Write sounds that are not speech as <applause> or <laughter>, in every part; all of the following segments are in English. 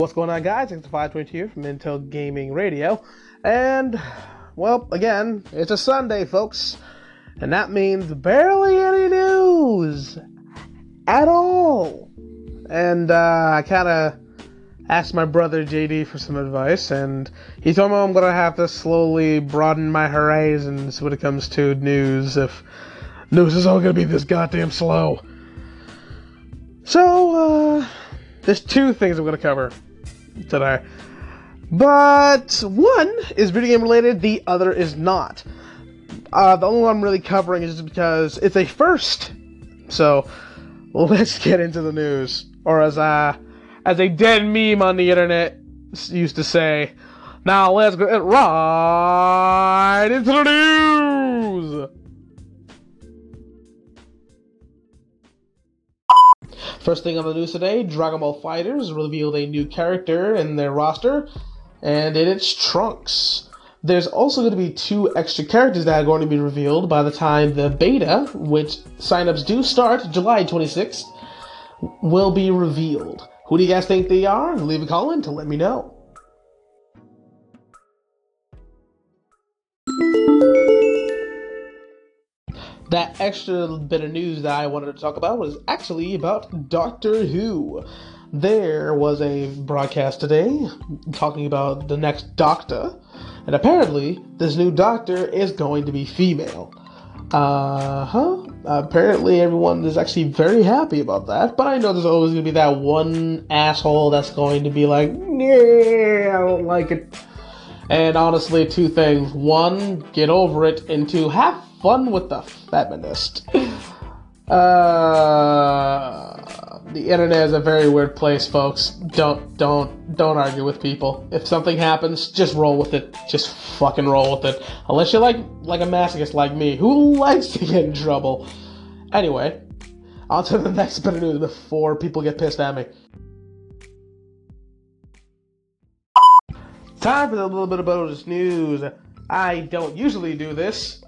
What's going on, guys? It's 520 here from Intel Gaming Radio. And, well, again, it's a Sunday, folks. And that means barely any news at all. And uh, I kind of asked my brother JD for some advice, and he told me I'm going to have to slowly broaden my horizons when it comes to news if news is all going to be this goddamn slow. So, uh, there's two things I'm going to cover today. But one is video game related, the other is not. Uh, the only one I'm really covering is because it's a first. So let's get into the news. Or as uh, as a dead meme on the internet used to say, now let's go right into the news. First thing on the news today, Dragon Ball FighterZ revealed a new character in their roster, and it's Trunks. There's also going to be two extra characters that are going to be revealed by the time the beta, which signups do start July 26th, will be revealed. Who do you guys think they are? Leave a comment to let me know. That extra bit of news that I wanted to talk about was actually about Doctor Who. There was a broadcast today talking about the next Doctor, and apparently this new Doctor is going to be female. Uh huh. Apparently everyone is actually very happy about that, but I know there's always gonna be that one asshole that's going to be like, yeah, I don't like it. And honestly, two things. One, get over it, and two, have fun with the feminist. Uh, the internet is a very weird place, folks. Don't don't don't argue with people. If something happens, just roll with it. Just fucking roll with it. Unless you're like like a masochist like me, who likes to get in trouble. Anyway, on to the <laughs> next bit of news before people get pissed at me. Time for a little bit of bonus news. I don't usually do this,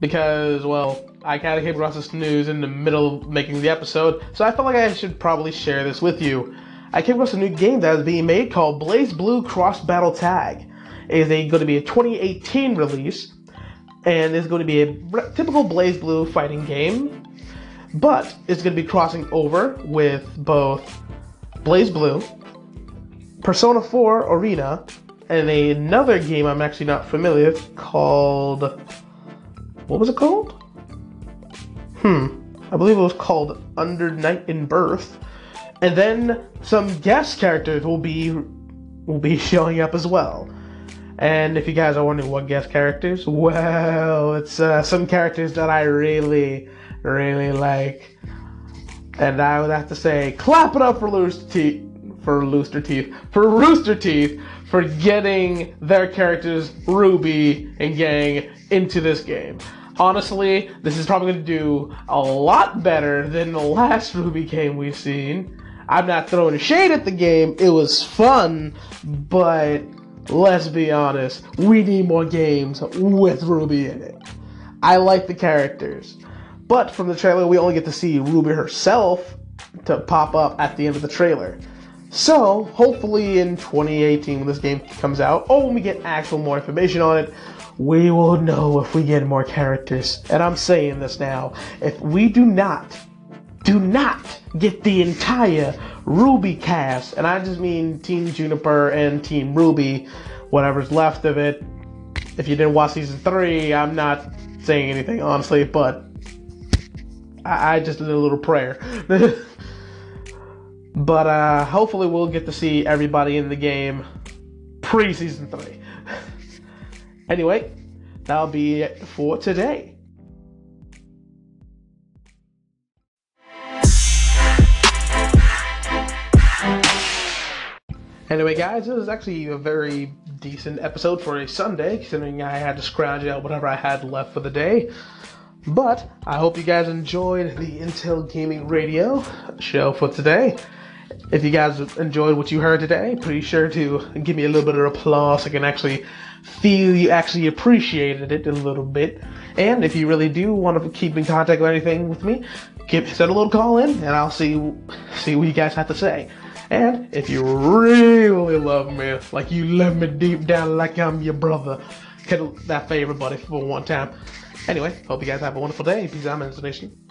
because, well, I kind of came across this news in the middle of making the episode, so I felt like I should probably share this with you. I came across a new game that is being made called BlazBlue Cross Battle Tag. It is a, going to be a 2018 release, and it's going to be a typical BlazBlue fighting game, but it's going to be crossing over with both BlazBlue, Persona 4 Arena, and another game I'm actually not familiar with called what was it called? Hmm. I believe it was called Under Night In-Birth. And then some guest characters will be will be <laughs> showing up as well. And if you guys are wondering what guest characters, well, it's uh, some characters that I really, really like. And I would have to say, clap it up for Rooster Teeth, for Rooster Teeth, for Rooster Teeth, for getting their characters Ruby and Gang into this game honestly, this is probably going to do a lot better than the last RWBY game we've seen. I'm not throwing shade at the game, it was fun, but let's be honest, we need more games with Ruby in it. I like the characters, but from the trailer, we only get to see Ruby herself to pop up at the end of the trailer. So, hopefully in 2018 when this game comes out, or when we get actual more information on it, we will know if we get more characters. And I'm saying this now. If we do not, do not get the entire RWBY cast, and I just mean Team JNPR and Team RWBY, whatever's left of it. If you didn't watch season three, I'm not saying anything honestly, but I, I just did a little prayer. <laughs> but uh, hopefully, we'll get to see everybody in the game pre season three. Anyway, that'll be it for today. Anyway, guys, this is actually a very decent episode for a Sunday, considering I had to scrounge out whatever I had left for the day. But I hope you guys enjoyed the Intel Gaming Radio show for today. If you guys enjoyed what you heard today, be sure to give me a little bit of applause I can actually feel you actually appreciated it a little bit. And if you really do want to keep in contact with anything with me, give send a little call in, and I'll see see what you guys have to say. And if you really love me, like you love me deep down, like I'm your brother, hit that favorite everybody for one time. Anyway, hope you guys have a wonderful day. Peace out, Nation.